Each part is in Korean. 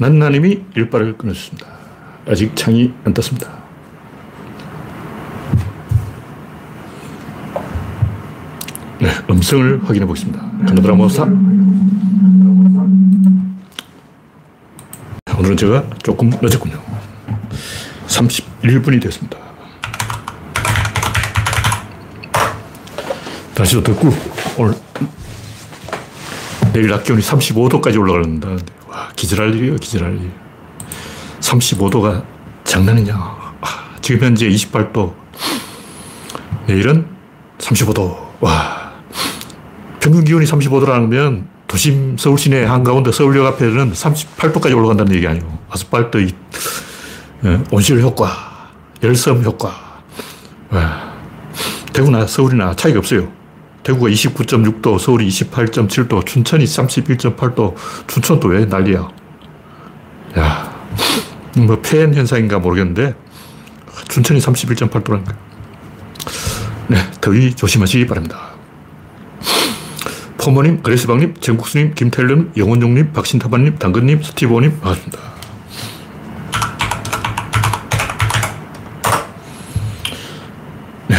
난나님이 일발을 끊어줬습니다. 아직 창이 안 떴습니다. 네, 음성을 확인해 보겠습니다. 간다브라 모사. 오늘은 제가 조금 늦었군요. 31분이 됐습니다. 날씨도 덥고, 오늘, 내일 낮 기온이 35도까지 올라가는다. 와, 기절할 일이에요, 기절할 일. 35도가 장난이냐. 아, 지금 현재 28도. 내일은 35도. 와. 평균 기온이 35도라면 도심 서울 시내 한가운데 서울역 앞에는 38도까지 올라간다는 얘기 아니고 아스팔트 예, 온실 효과, 열섬 효과. 와. 대구나 서울이나 차이가 없어요. 대구가 29.6도, 서울이 28.7도, 춘천이 31.8도, 춘천도 왜 난리야. 야, 뭐 폐엔 현상인가 모르겠는데 춘천이 31.8도라니까. 네, 더위 조심하시기 바랍니다. 포모님, 그레스방님, 정국수님, 김태일님, 영원용님, 박신타반님, 당근님, 스티브님 반갑습니다. 네.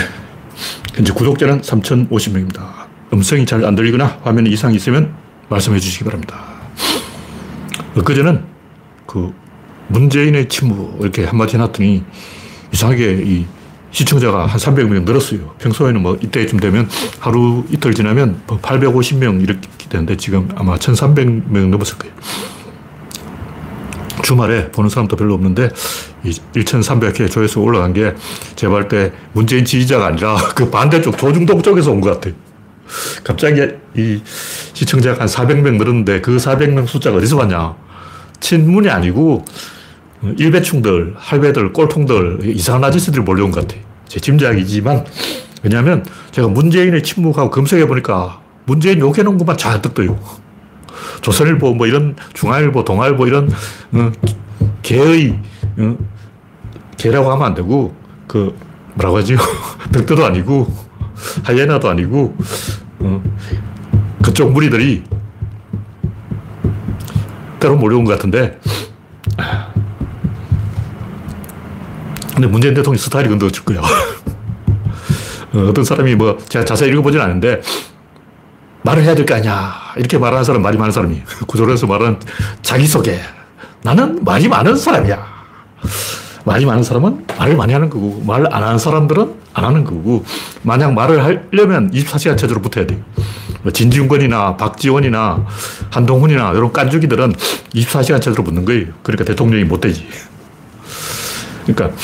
현재 구독자는 3,050명입니다. 음성이 잘 안 들리거나 화면에 이상이 있으면 말씀해 주시기 바랍니다. 엊그제는 그 문재인의 침묵 이렇게 한마디 해놨더니 이상하게 이 시청자가 한 300명 늘었어요. 평소에는 뭐 이때쯤 되면 하루 이틀 지나면 850명 뭐 이렇게 되는데 지금 아마 1300명 넘었을 거예요. 주말에 보는 사람도 별로 없는데 1300회 조회수 올라간 게 제가 볼때 문재인 지지자가 아니라 그 반대쪽 조중동 쪽에서 온 것 같아요. 갑자기 이 시청자가 한 400명 늘었는데 그 400명 숫자가 어디서 왔냐. 친문이 아니고 일배충들, 할배들, 꼴통들, 이상한 아저씨들이 몰려온 것 같아요. 제 짐작이지만, 왜냐하면 제가 문재인의 침묵하고 검색해보니까 문재인 욕해놓은 것만 잔뜩 떠요. 조선일보, 뭐 이런 중앙일보, 동아일보 이런, 어, 개의, 어, 개라고 하면 안 되고, 그, 뭐라고 하지? 덕도도 아니고, 하이에나도 아니고, 어, 그쪽 무리들이 때로 몰려온 것 같은데, 근데 문재인 대통령 스타일이 근데 어쩔 거야. 어, 떤 사람이 뭐, 제가 자세히 읽어보진 않은데, 말을 해야 될 거 아니야. 이렇게 말하는 사람 말이 많은 사람이. 구조론에서 말하는 자기소개. 나는 말이 많은 사람이야. 말이 많은 사람은 말을 많이 하는 거고, 말 안 하는 사람들은 안 하는 거고, 만약 말을 하려면 24시간 체제로 붙어야 돼. 뭐 진중권이나 박지원이나 한동훈이나 이런 깐죽이들은 24시간 체제로 붙는 거예요. 그러니까 대통령이 못 되지. 그러니까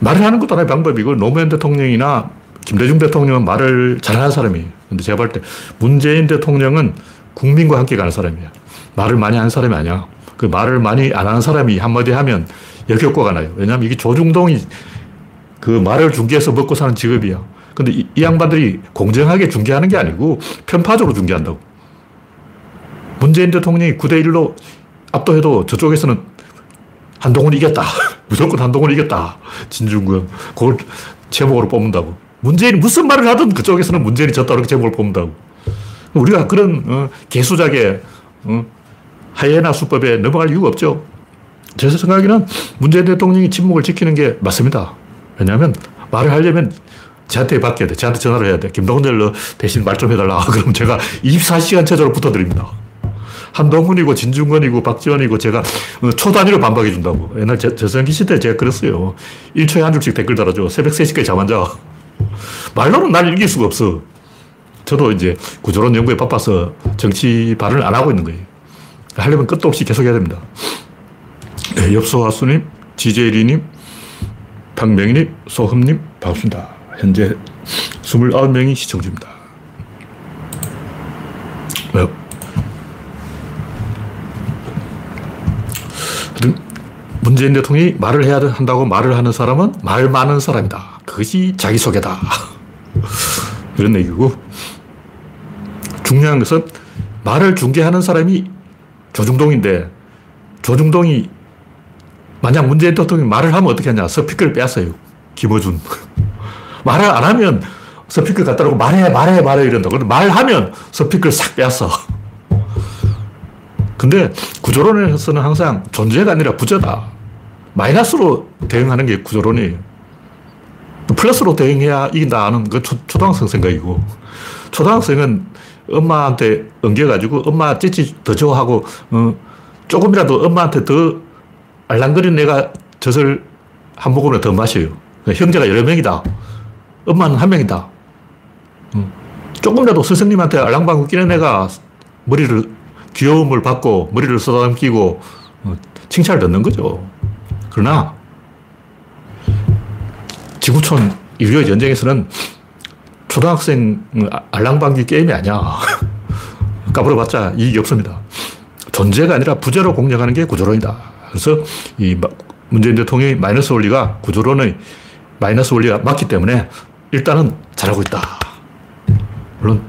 말을 하는 것도 하나의 방법이고 노무현 대통령이나 김대중 대통령은 말을 잘하는 사람이에요. 근데 제가 볼 때 문재인 대통령은 국민과 함께 가는 사람이야. 말을 많이 하는 사람이 아니야. 그 말을 많이 안 하는 사람이 한마디 하면 역효과가 나요. 왜냐하면 이게 조중동이 그 말을 중계해서 먹고 사는 직업이야. 근데 이, 이 양반들이 공정하게 중계하는 게 아니고 편파적으로 중계한다고. 문재인 대통령이 9대1로 압도해도 저쪽에서는 한동훈이 이겼다. 무조건 한동훈이 이겼다. 진중권. 그걸 제목으로 뽑는다고. 문재인이 무슨 말을 하든 그쪽에서는 문재인이 졌다. 이렇게 제목을 뽑는다고. 우리가 그런 어, 개수작에 어, 하이에나 수법에 넘어갈 이유가 없죠. 제 생각에는 문재인 대통령이 침묵을 지키는 게 맞습니다. 왜냐하면 말을 하려면 저한테 바뀌어야 돼. 저한테 전화를 해야 돼. 김동렬 대신 말 좀 해달라. 그럼 제가 24시간 체제로 붙어드립니다. 한동훈이고 진중권이고 박지원이고 제가 어, 초 단위로 반박해 준다고. 옛날 저선기 시대 제가 그랬어요. 1초에 한 줄씩 댓글 달아줘. 새벽 3시까지 잠 안 자. 말로는 날 이길 수가 없어. 저도 이제 구조론 연구에 바빠서 정치 발언을 안 하고 있는 거예요. 하려면 끝도 없이 계속 해야 됩니다. 네, 엽소하수님, 지제리님, 박명희님, 소흠님, 반갑습니다. 현재 29명이 시청 중입니다. 네. 문재인 대통령이 말을 해야 한다고 말을 하는 사람은 말 많은 사람이다. 그것이 자기소개다. 이런 얘기고. 중요한 것은 말을 중개하는 사람이 조중동인데, 조중동이 만약 문재인 대통령이 말을 하면 어떻게 하냐. 스피커를 빼앗어요. 김어준. 말을 안 하면 스피커 갖다 놓고 말해, 말해, 말해 이런다. 그런데 말하면 스피커를 싹 빼앗어. 근데 구조론에서는 항상 존재가 아니라 부재다. 마이너스로 대응하는 게 구조론이에요. 플러스로 대응해야 이긴다 하는 그 초, 초등학생 생각이고, 초등학생은 엄마한테 엉겨가지고 엄마 찌찌 더 좋아하고, 어, 조금이라도 엄마한테 더 알랑거린 내가 젖을 한 모금을 더 마셔요. 형제가 여러 명이다. 엄마는 한 명이다. 음. 조금이라도 스승님한테 알랑방구 끼는 애가 머리를, 귀여움을 받고 머리를 쏟아담기고 어, 칭찬을 듣는 거죠. 그러나 지구촌 인류의 전쟁에서는 초등학생 알랑방귀 게임이 아니야. 까불어봤자 이익이 없습니다. 존재가 아니라 부재로 공략하는 게 구조론이다. 그래서 이 문재인 대통령이 마이너스 원리가 구조론의 마이너스 원리가 맞기 때문에 일단은 잘하고 있다. 물론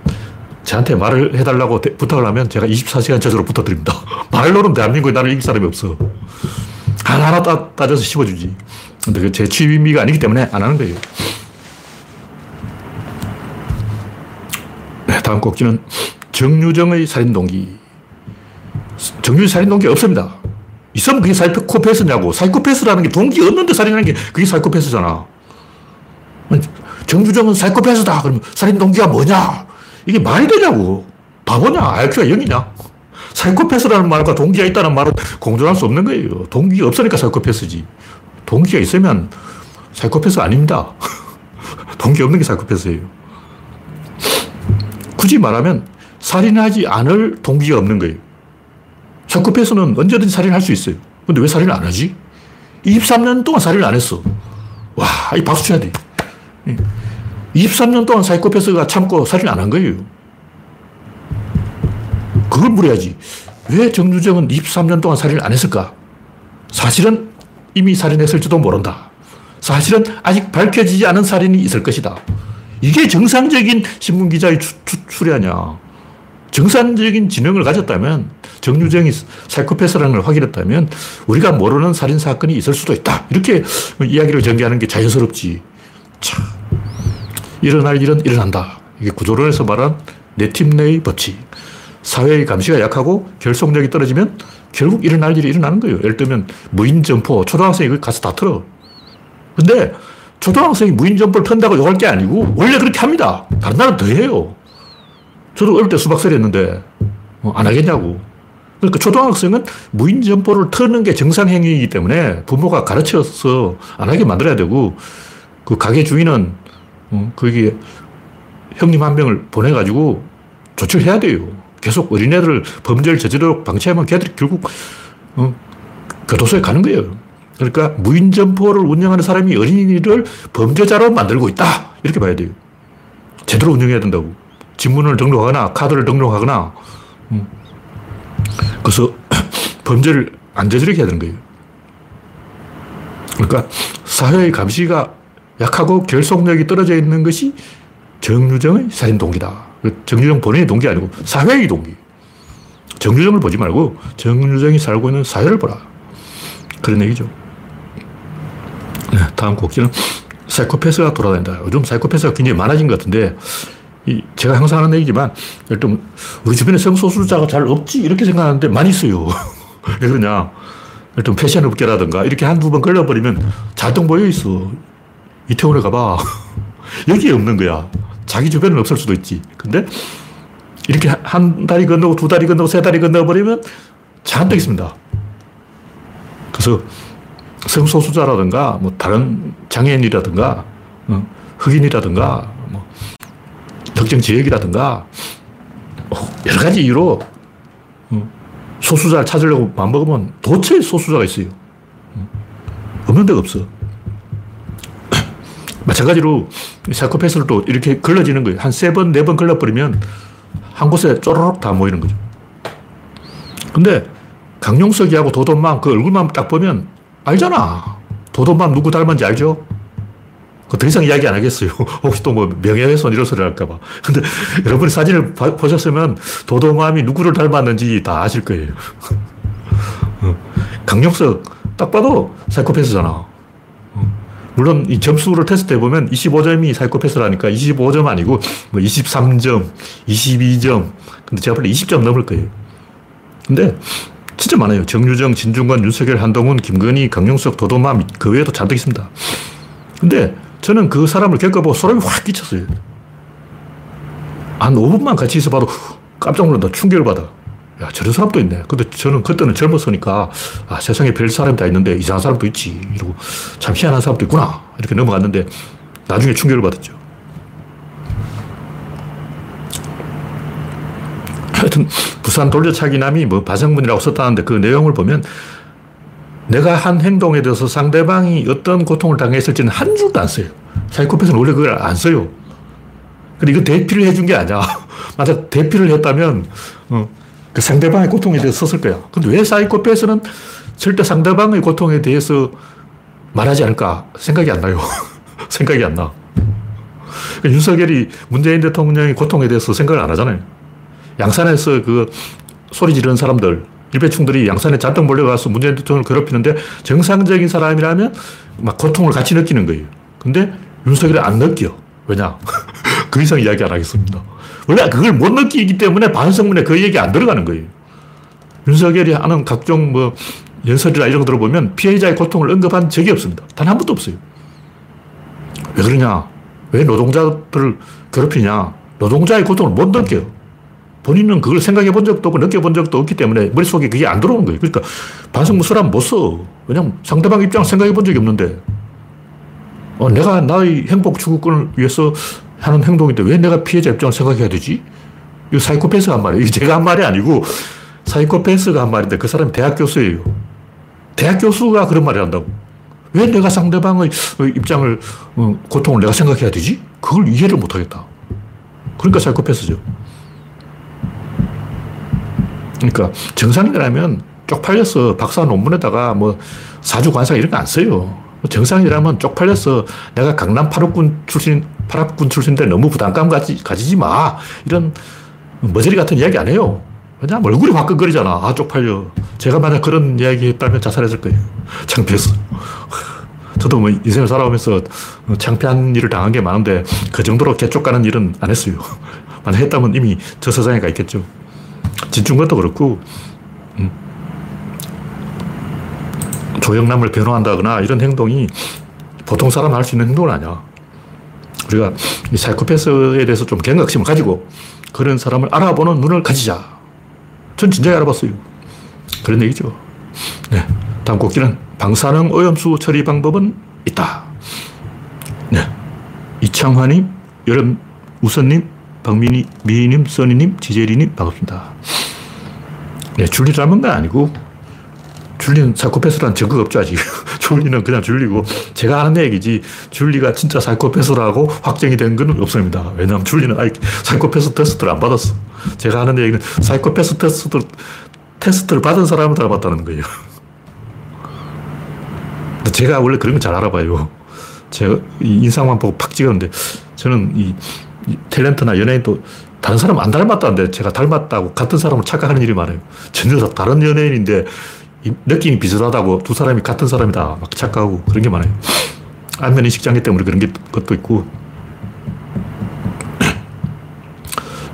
저한테 말을 해달라고 부탁을 하면 제가 24시간 저절로 붙어드립니다. 말로는 대한민국에 나를 이길 사람이 없어. 하나하나 따, 따져서 씹어주지. 근데 그 제 취미가 아니기 때문에 안 하는 거예요. 다음 꼭지는 정유정의 살인 동기. 정유정 살인 동기 없습니다. 있으면 그게 사이코패스냐고. 사이코패스라는 게 동기 없는데 살인하는 게 그게 사이코패스잖아. 정주정은 사이코패스다. 그러면 살인 동기가 뭐냐? 이게 말이 되냐고. 바보냐? IQ가 0이냐? 사이코패스라는 말과 동기가 있다는 말은 공존할 수 없는 거예요. 동기가 없으니까 사이코패스지. 동기가 있으면 사이코패스 아닙니다. 동기 없는 게 사이코패스예요. 굳이 말하면 살인하지 않을 동기가 없는 거예요. 사이코패스는 언제든지 살인할 수 있어요. 근데 왜 살인을 안 하지? 23년 동안 살인을 안 했어. 와, 이 박수 쳐야 돼. 23년 동안 사이코패스가 참고 살인 안 한 거예요. 그걸 물어야지. 왜 정유정은 23년 동안 살인을 안 했을까? 사실은 이미 살인했을지도 모른다. 사실은 아직 밝혀지지 않은 살인이 있을 것이다. 이게 정상적인 신문 기자의 추, 추, 추 려냐. 정상적인 지능을 가졌다면, 정유정이 사이코패스라는 걸 확인했다면, 우리가 모르는 살인 사건이 있을 수도 있다. 이렇게 이야기를 전개하는 게 자연스럽지. 참. 일어날 일은 일어난다. 이게 구조론에서 말한 내팀 내의 법칙. 사회의 감시가 약하고 결속력이 떨어지면 결국 일어날 일이 일어나는 거예요. 예를 들면 무인 점포, 초등학생이 가서 다 틀어. 근데 초등학생이 무인 점포를 턴다고 욕할 게 아니고 원래 그렇게 합니다. 다른 나라는 더 해요. 저도 어릴 때 수박살 했는데 어, 안 하겠냐고. 그러니까 초등학생은 무인 점포를 터는 게 정상행위이기 때문에 부모가 가르쳐서 안 하게 만들어야 되고 그 가게 주인은 어, 거기 형님 한 명을 보내가지고 조치를 해야 돼요. 계속 어린애들을 범죄를 저지르도록 방치하면 걔들이 결국 어, 교도소에 가는 거예요. 그러니까 무인 점포를 운영하는 사람이 어린이를 범죄자로 만들고 있다. 이렇게 봐야 돼요. 제대로 운영해야 된다고. 지문을 등록하거나 카드를 등록하거나 음. 그래서 범죄를 안 저지르게 해야 되는 거예요. 그러니까 사회의 감시가 약하고 결속력이 떨어져 있는 것이 정유정의 살인 동기다. 정유정 본인의 동기 아니고 사회의 동기. 정유정을 보지 말고 정유정이 살고 있는 사회를 보라. 그런 얘기죠. 네, 다음 곡지는 사이코패스가 돌아다닌다. 요즘 사이코패스가 굉장히 많아진 것 같은데, 이 제가 항상 하는 얘기지만, 일단 우리 주변에 성소수자가 잘 없지 이렇게 생각하는데 많이 있어요. 왜 그러냐? 일단 패션 업계라든가 이렇게 한두 번 걸려버리면 잘동 보여 있어. 이태원에 가봐. 여기에 없는 거야. 자기 주변은 없을 수도 있지. 근데 이렇게 한 다리 건너고 두 다리 건너고 세 다리 건너버리면 잔뜩 있습니다. 그래서 성소수자라든가 뭐 다른 장애인이라든가 어, 흑인이라든가 뭐 특정 지역이라든가 어, 여러 가지 이유로 어, 소수자를 찾으려고 마음먹으면 도처에 소수자가 있어요. 없는 데가 없어. 마찬가지로 사이코패스를 또 이렇게 걸러지는 거예요. 한 세 번, 네 번 걸러버리면 한 곳에 쪼르륵 다 모이는 거죠. 근데 강용석이하고 도돈맘 그 얼굴만 딱 보면 알잖아. 도돈맘 누구 닮았는지 알죠? 그더 이상 이야기 안 하겠어요. 혹시 또 뭐 명예훼손 이런 소리 할까봐. 근데 여러분이 사진을 봐, 보셨으면 도도맘이 누구를 닮았는지 다 아실 거예요. 어. 강용석 딱 봐도 사이코패스잖아. 물론 이 점수를 테스트해 보면 25점이 사이코패스라니까 25점 아니고 뭐 23점, 22점. 근데 제가 볼 때 20점 넘을 거예요. 근데 진짜 많아요. 정유정, 진중권, 윤석열, 한동훈, 김건희, 강용석, 도도맘 그 외에도 잔뜩 있습니다. 근데 저는 그 사람을 겪어보고 소름이 확 끼쳤어요. 한 5분만 같이 있어 봐도 깜짝 놀란다. 충격을 받아. 야, 저런 사람도 있네. 근데 저는 그때는 젊었으니까, 아, 세상에 별 사람이 다 있는데 이상한 사람도 있지. 이러고 참 희한한 사람도 있구나. 이렇게 넘어갔는데 나중에 충격을 받았죠. 하여튼, 부산 돌려차기남이 뭐 바성문이라고 썼다는데 그 내용을 보면 내가 한 행동에 대해서 상대방이 어떤 고통을 당했을지는 한 줄도 안 써요. 사이코패스는 원래 그걸 안 써요. 근데 이거 대피를 해준 게 아니야. 만약 대피를 했다면, 어, 그 상대방의 고통에 대해서 썼을 거야. 근데 왜 사이코패스는 절대 상대방의 고통에 대해서 말하지 않을까 생각이 안 나요. 생각이 안 나. 윤석열이 문재인 대통령의 고통에 대해서 생각을 안 하잖아요. 양산에서 그 소리 지르는 사람들, 일배충들이 양산에 잔뜩 몰려가서 문재인 대통령을 괴롭히는데 정상적인 사람이라면 막 고통을 같이 느끼는 거예요. 근데 윤석열이 안 느껴. 왜냐? 그 이상 이야기 안 하겠습니다. 원래 그걸 못 느끼기 때문에 반성문에 그 얘기 안 들어가는 거예요. 윤석열이 하는 각종 뭐 연설이나 이런 거 들어보면 피해자의 고통을 언급한 적이 없습니다. 단 한 번도 없어요. 왜 그러냐? 왜 노동자들을 괴롭히냐? 노동자의 고통을 못 느껴요. 본인은 그걸 생각해 본 적도 없고 느껴 본 적도 없기 때문에 머릿속에 그게 안 들어오는 거예요. 그러니까 반성문 쓰라면 못 써. 왜냐면 상대방 입장 생각해 본 적이 없는데. 어, 내가 나의 행복 추구권을 위해서 하는 행동인데 왜 내가 피해자 입장을 생각해야 되지? 이거 사이코패스가 한 말이에요. 제가 한 말이 아니고 사이코패스가 한 말인데 그 사람이 대학 교수예요. 대학 교수가 그런 말을 한다고. 왜 내가 상대방의 입장을, 어, 고통을 내가 생각해야 되지? 그걸 이해를 못 하겠다. 그러니까 사이코패스죠. 그러니까 정상이라면 쪽팔려서 박사 논문에다가 뭐 사주 관상 이런 거 안 써요. 정상이라면 쪽팔려서 내가 강남 8학군 출신, 8학군 출신인데 너무 부담감 가지, 가지지 마. 이런 머저리 같은 이야기 안 해요. 왜냐면 얼굴이 화끈거리잖아. 아, 쪽팔려. 제가 만약 그런 이야기 했다면 자살했을 거예요. 창피해서. 저도 뭐 인생을 살아오면서 창피한 일을 당한 게 많은데 그 정도로 개쪽 가는 일은 안 했어요. 만약 했다면 이미 저 세상에 가 있겠죠. 진중권도 그렇고, 음. 조영남을 변호한다거나 이런 행동이 보통 사람 할 수 있는 행동은 아니야. 우리가 이 사이코패스에 대해서 좀 경각심을 가지고 그런 사람을 알아보는 눈을 가지자. 전 진작에 알아봤어요. 그런 얘기죠. 네. 다음 곡기는 방사능 오염수 처리 방법은 있다. 네. 이창환님, 여름 우선님, 박민희, 미희님, 써니님, 지제리님, 반갑습니다. 네, 줄리 닮은 건 아니고, 줄리는 사이코패스라는 증거가 없죠, 아직. 줄리는 그냥 줄리고, 제가 하는 얘기지, 줄리가 진짜 사이코패스라고 확정이 된 건 없습니다. 왜냐하면 줄리는 아직 사이코패스 테스트를 안 받았어. 제가 하는 얘기는 사이코패스 테스트, 테스트를 받은 사람을 닮았다는 거예요. 제가 원래 그런 거 잘 알아봐요. 제가 인상만 보고 팍 찍었는데, 저는 이 탤런트나 연예인도 다른 사람 안 닮았다는데 제가 닮았다고 같은 사람을 착각하는 일이 많아요. 전혀 다른 연예인인데 느낌이 비슷하다고 두 사람이 같은 사람이다 막 착각하고 그런 게 많아요. 안면 인식 장애 때문에 그런 게, 것도 있고.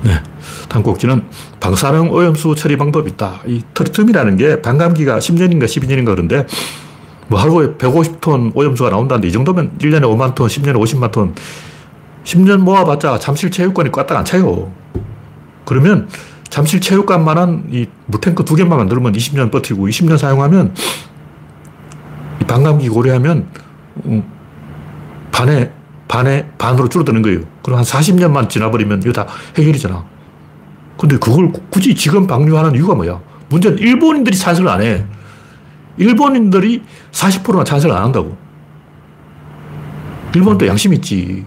네. 다음 곡지는 방사능 오염수 처리 방법이 있다. 이 트리튬이라는 게 반감기가 10년인가 12년인가 그런데 뭐 하루에 150톤 오염수가 나온다는데 이 정도면 1년에 5만 톤, 10년에 50만 톤 10년 모아봤자 잠실 체육관이 꽉딱 안 차요. 그러면 잠실 체육관만한 이 물탱크 두 개만 만들면 20년 버티고 20년 사용하면 이 반감기 고려하면 음, 반에 반에 반으로 줄어드는 거예요. 그럼 한 40년만 지나버리면 이거 다 해결이잖아. 근데 그걸 굳이 지금 방류하는 이유가 뭐야? 문제는 일본인들이 찬성을 안 해. 일본인들이 40%나 찬성을 안 한다고. 일본도 양심 있지.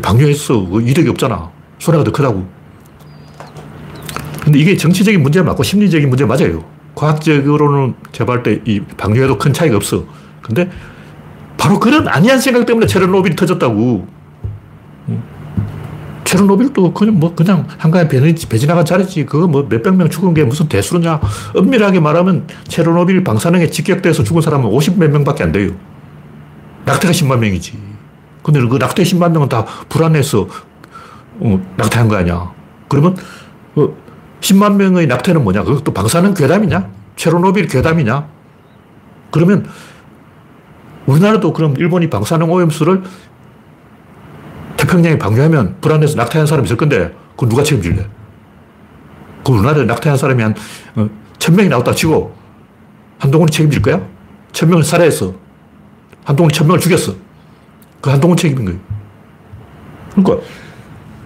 방류했어. 이득이 없잖아. 손해가 더 크다고. 근데 이게 정치적인 문제 맞고 심리적인 문제 맞아요. 과학적으로는 제발 때이 방류해도 큰 차이가 없어. 근데 바로 그런 아니한 생각 때문에 체르노빌이 터졌다고. 체르노빌도 그냥 뭐 그냥 한가에 배, 배 지나간 자리지. 그거 뭐 몇백 명 죽은 게 무슨 대수냐. 엄밀하게 말하면 체르노빌 방사능에 직격돼서 죽은 사람은 50 몇 명밖에 안 돼요. 낙태가 10만 명이지. 근데 그 낙태 10만 명은 다 불안해서 어, 낙태한 거 아니야. 그러면 어, 10만 명의 낙태는 뭐냐? 그것도 방사능 괴담이냐? 체로노빌 괴담이냐? 그러면 우리나라도 그럼 일본이 방사능 오염수를 태평양에 방류하면 불안해서 낙태한 사람이 있을 건데 그건 누가 책임질래? 그 우리나라에 낙태한 사람이 한 어, 천명이 나왔다 치고 한동훈이 책임질 거야? 천명을 살해했어. 한동훈이 천명을 죽였어. 그 한동훈 책임인 거예요. 그러니까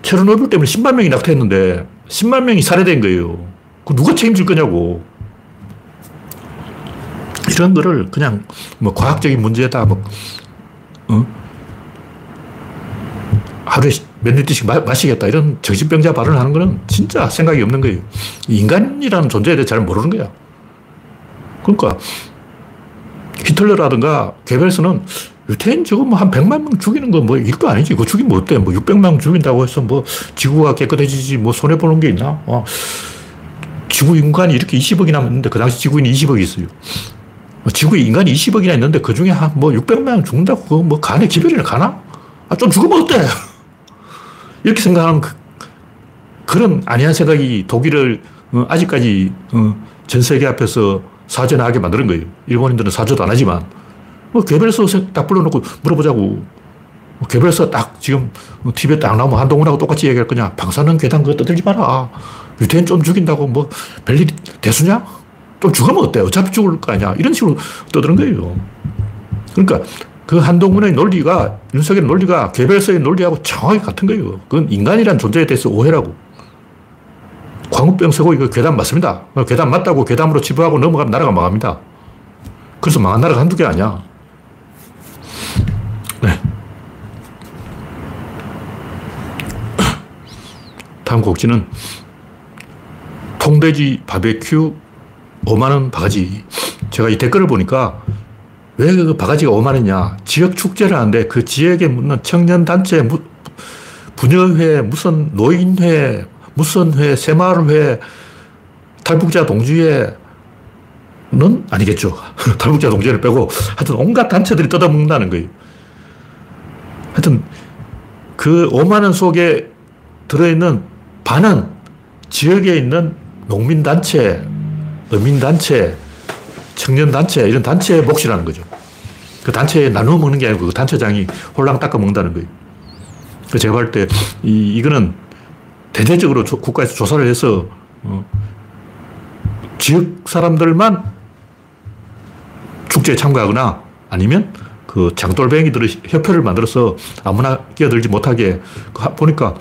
체르노빌 때문에 10만 명이 낙태했는데 10만 명이 살해된 거예요. 그 누가 책임질 거냐고. 이런 거를 그냥 뭐 과학적인 문제다, 뭐, 어? 하루에 몇 리터씩 마, 시겠다 이런 정신병자 발언을 하는 거는 진짜 생각이 없는 거예요. 인간이라는 존재에 대해 잘 모르는 거야. 그러니까 히틀러라든가 개별스는 유태인 저거 뭐 한 100만 명 죽이는 거뭐 일도 아니지. 그거 죽이면 어때? 뭐 600만 명 죽인다고 해서 뭐 지구가 깨끗해지지 뭐 손해보는 게 있나? 어. 지구 인간이 이렇게 20억이나 있는데 그 당시 지구인이 20억이 있어요. 뭐 지구에 인간이 20억이나 있는데 그 중에 한 뭐 600만 명 죽는다고 그거 뭐 간에 기별이나 가나? 아, 좀 죽으면 어때? 이렇게 생각하면 그, 그런 아니한 생각이 독일을 어, 아직까지 어, 전 세계 앞에서 사죄나게 만드는 거예요. 일본인들은 사죄도 안 하지만 뭐 개별서 딱 불러놓고 물어보자고. 뭐 개별서 딱 지금 TV에 딱 나오면 한동훈하고 똑같이 얘기할 거냐. 방사능 괴담 그거 떠들지 마라. 유태인 좀 죽인다고 뭐 별일 대수냐? 좀 죽으면 어때? 어차피 죽을 거 아니야. 이런 식으로 떠드는 거예요. 그러니까 그 한동훈의 논리가, 윤석열의 논리가 개별서의 논리하고 정확히 같은 거예요. 그건 인간이란 존재에 대해서 오해라고. 광우병 쓰고 이거 괴담 맞습니다. 괴담 맞다고 괴담으로 치부하고 넘어가면 나라가 망합니다. 그래서 망한 나라가 한두 개 아니야. 다음 곡지는 통돼지 바베큐 5만원 바가지. 제가 이 댓글을 보니까 왜 그 바가지가 5만원이냐. 지역 축제를 하는데 그 지역에 묻는 청년단체, 분여회, 무슨 노인회, 무슨 회, 새마을회, 탈북자 동지회, 는 아니겠죠. 탈북자 동지회를 빼고 하여튼 온갖 단체들이 뜯어먹는다는 거예요. 하여튼 그 5만 원 속에 들어있는 반은 지역에 있는 농민단체, 어민단체, 청년단체, 이런 단체의 몫이라는 거죠. 그 단체에 나누어 먹는 게 아니고 그 단체장이 홀랑 닦아 먹는다는 거예요. 그 제가 볼 때, 이, 이거는 대대적으로 조, 국가에서 조사를 해서, 어, 지역 사람들만 축제에 참가하거나 아니면 그 장돌뱅이들의 협회를 만들어서 아무나 끼어들지 못하게 그 보니까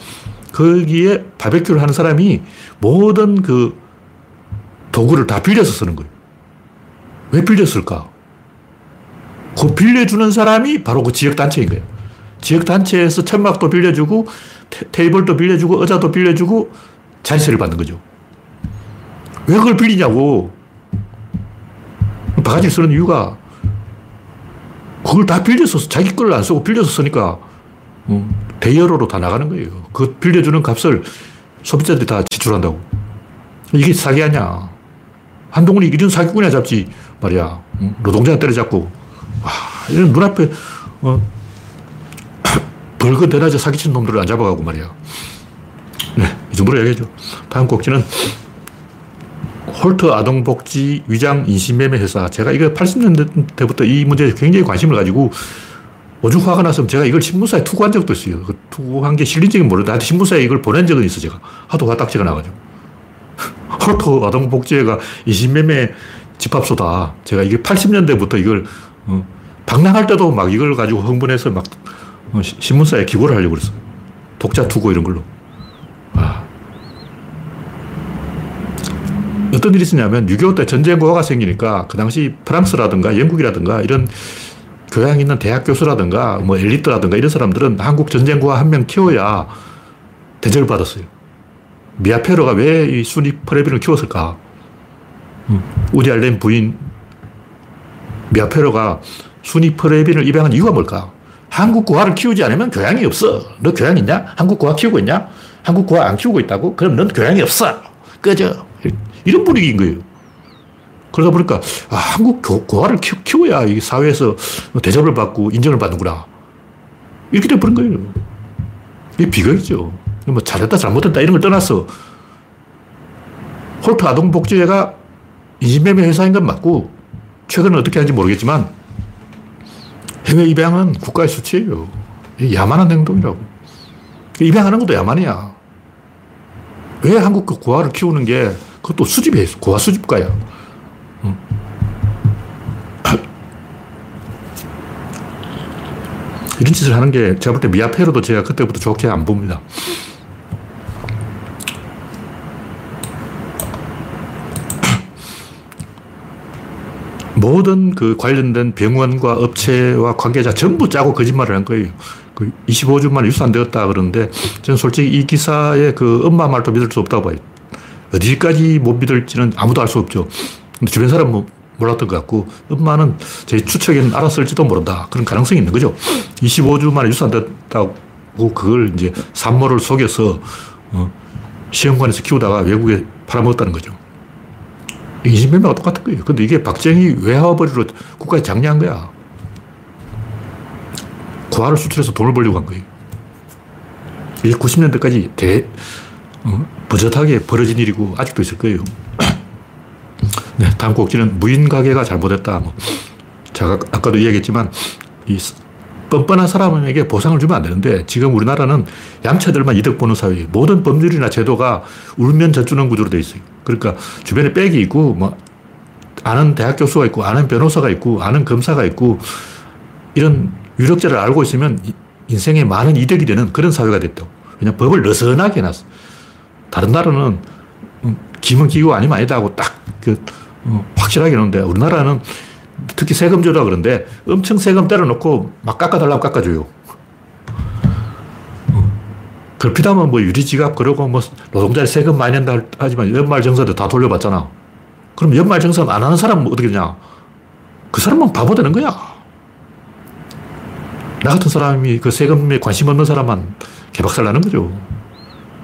거기에 바베큐를 하는 사람이 모든 그 도구를 다 빌려서 쓰는 거예요. 왜 빌렸을까? 그 빌려주는 사람이 바로 그 지역단체인 거예요. 지역단체에서 천막도 빌려주고, 테, 이블도 빌려주고, 의자도 빌려주고, 자리세를 받는 거죠. 왜 그걸 빌리냐고. 바가지 쓰는 이유가 그걸 다 빌려서 자기 걸 안 쓰고 빌려서 쓰니까 어, 대여로로 다 나가는 거예요. 그 빌려주는 값을 소비자들이 다 지출한다고. 이게 사기 아니야. 한동훈이 이런 사기꾼이나 잡지 말이야. 노동자 때려잡고. 와, 이런 눈앞에, 어, 벌거 대낮에 사기친 놈들을 안 잡아가고 말이야. 네, 이 정도로 얘기하죠. 다음 꼭지는 홀트 아동복지 위장 인신매매 회사. 제가 이거 80년대부터 이 문제에 굉장히 관심을 가지고 오죽 화가 나서 제가 이걸 신문사에 투고한 적도 있어요. 그 투고한 게 실린지는 모르는데 하여튼 신문사에 이걸 보낸 적은 있어, 제가. 하도 화딱지가 나가지고. 홀트 아동복지회가 인신매매 집합소다. 제가 이게 80년대부터 이걸, 어, 방랑할 때도 막 이걸 가지고 흥분해서 막 어, 신문사에 기고를 하려고 그랬어요. 독자 투고 이런 걸로. 아. 어떤 일이 있었냐면 6.25 때 전쟁고가 생기니까 그 당시 프랑스라든가 영국이라든가 이런 교양 있는 대학 교수라든가 뭐 엘리트라든가 이런 사람들은 한국 전쟁고와 한명 키워야 대접을 받았어요. 미아페로가 왜 이 순위 프레비를 키웠을까? 음, 우디 알렌 부인 미아페로가 순위 프레빈을 입양한 이유가 뭘까? 한국 고아를 키우지 않으면 교양이 없어. 너 교양 있냐? 한국 고아 키우고 있냐? 한국 고아 안 키우고 있다고? 그럼 넌 교양이 없어. 꺼져. 이런 분위기인 거예요. 그러다 보니까, 아, 한국 고아를 키워, 야이 사회에서 대접을 받고 인정을 받는구나. 이렇게 돼버린 거예요. 이게 비극이죠. 뭐 잘했다, 잘못했다 이런 걸 떠나서 홀트 아동복지회가 인신매매 회사인 건 맞고, 최근에 어떻게 하는지 모르겠지만, 해외 입양은 국가의 수치예요. 야만한 행동이라고. 입양하는 것도 야만이야. 왜 한국 그 고아를 키우는 게 그것도 있어. 고아 수집가야. 이런 짓을 하는 게 제가 볼 때 미아페로도 제가 그때부터 좋게 안 봅니다. 모든 그 관련된 병원과 업체와 관계자 전부 짜고 거짓말을 한 거예요. 그 25주 만에 유산 되었다 그러는데 저는 솔직히 이 기사의 그 엄마 말도 믿을 수 없다고 봐요. 어디까지 못 믿을지는 아무도 알 수 없죠. 근데 주변 사람은 뭐 몰랐던 것 같고 엄마는 제 추측에는 알았을지도 모른다. 그런 가능성이 있는 거죠. 25주 만에 유산됐다고 그걸 이제 산모를 속여서 어, 시험관에서 키우다가 외국에 팔아먹었다는 거죠. 인신매매가 똑같은 거예요. 근데 이게 박정희 외화벌이로 국가에 장려한 거야. 고아를 수출해서 돈을 벌려고 한 거예요. 이게 90년대까지 대, 어, 버젓하게 벌어진 일이고 아직도 있을 거예요. 네, 다음 곡지는 무인 가게가 잘못했다. 뭐. 제가 아까도 이야기했지만 이 뻔뻔한 사람에게 보상을 주면 안 되는데 지금 우리나라는 얌체들만 이득 보는 사회. 모든 법률이나 제도가 울면 젖주는 구조로 돼 있어요. 그러니까 주변에 백이 있고 뭐 아는 대학 교수가 있고 아는 변호사가 있고 아는 검사가 있고 이런 유력자를 알고 있으면 인생에 많은 이득이 되는 그런 사회가 됐다고. 그냥 법을 느슨하게 해놨어. 다른 나라는 기면 기고 아니면 아니다 하고 딱그 어, 확실하게 해놓는데 우리나라는 특히 세금조라 그런데 엄청 세금 때려놓고 막 깎아달라고 깎아줘요. 걸핏하면 뭐 유리지갑 그러고 뭐 노동자를 세금 많이 낸다 하지만 연말정산도 다 돌려받잖아. 그럼 연말정산 안 하는 사람은 어떻게 되냐? 그 사람은 바보 되는 거야. 나 같은 사람이 그 세금에 관심 없는 사람만 개박살 나는 거죠.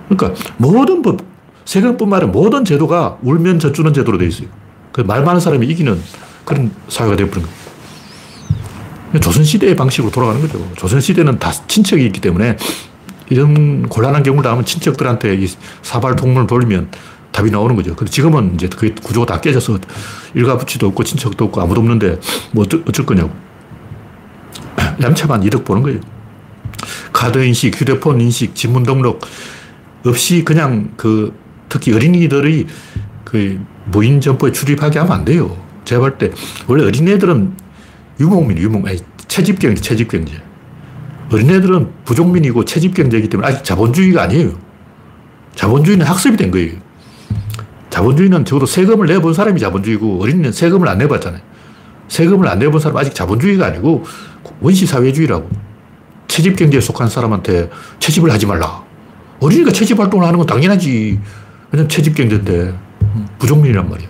그러니까 모든 법, 세금뿐만 아니라 모든 제도가 울면 젖주는 제도로 되어 있어요. 그 말 많은 사람이 이기는 그런 사회가 되어버린 거예요. 조선시대의 방식으로 돌아가는 거죠. 조선시대는 다 친척이 있기 때문에 이런 곤란한 경우를 당하면 친척들한테 이 사발 통문을 돌리면 답이 나오는 거죠. 근데 지금은 이제 그 구조가 다 깨져서 일가부치도 없고 친척도 없고 아무도 없는데 뭐 어쩔, 어쩔 거냐고. 얌체만 이득 보는 거예요. 카드 인식, 휴대폰 인식, 지문 등록 없이 그냥 그 특히 어린이들이 그 무인 점포에 출입하게 하면 안 돼요. 제가 볼 때, 원래 어린애들은 유목민, 유목, 아니, 채집경제, 채집경제. 어린애들은 부족민이고 채집경제이기 때문에 아직 자본주의가 아니에요. 자본주의는 학습이 된 거예요. 자본주의는 적어도 세금을 내본 사람이 자본주의고 어린이는 세금을 안 내봤잖아요. 세금을 안 내본 사람 아직 자본주의가 아니고 원시사회주의라고. 채집 경제에 속한 사람한테 채집을 하지 말라. 어린이가 채집 활동을 하는 건 당연하지. 왜냐면 채집 경제인데 부족민이란 말이야.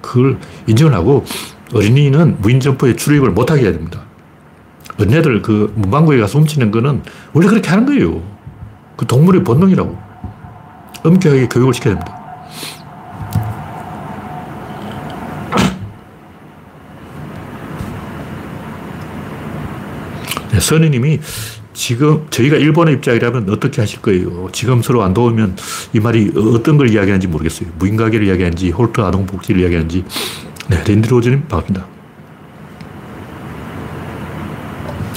그걸 인정을 하고 어린이는 무인점포에 출입을 못하게 해야 됩니다. 어린애들 그 문방구에 가서 훔치는 거는 원래 그렇게 하는 거예요. 그 동물의 본능이라고. 엄격하게 교육을 시켜야 됩니다. 네, 선희님이 지금 저희가 일본의 입장이라면 어떻게 하실 거예요? 지금 서로 안 도우면 이 말이 어떤 걸 이야기하는지 모르겠어요. 무인가게를 이야기하는지 홀트 아동복지를 이야기하는지. 네, 랜디 로즈님 반갑습니다.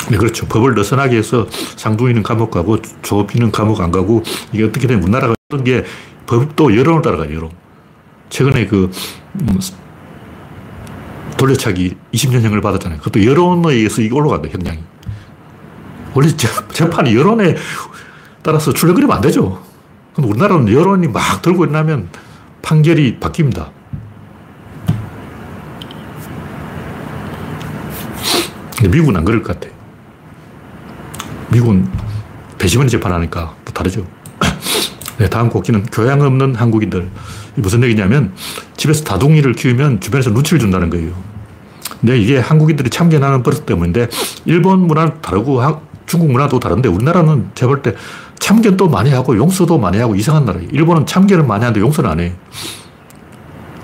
네, 그렇죠. 법을 느슨하게 해서 상둥이는 감옥 가고 조비는 감옥 안 가고 이게 어떻게 되면 우리나라가 어떤 게 법도 여론을 따라가요, 여론. 최근에 그, 음, 돌려차기 20년형을 받았잖아요. 그것도 여론에 의해서 이게 올라간다, 형량이. 원래 재판이 여론에 따라서 출력거리면 안 되죠. 근데 우리나라는 여론이 막 들고 일어나면 판결이 바뀝니다. 미국은 안 그럴 것 같아. 미국은 배심원이 재판하니까 또 다르죠. 네, 다음 곡기는 교양 없는 한국인들. 무슨 얘기냐면 집에서 다둥이를 키우면 주변에서 눈치를 준다는 거예요. 근데 이게 한국인들이 참견하는 버릇 때문인데 일본 문화는 다르고 중국 문화도 다른데 우리나라는 제가 때 참견도 많이 하고 용서도 많이 하고 이상한 나라예요. 일본은 참견을 많이 하는데 용서는 안 해.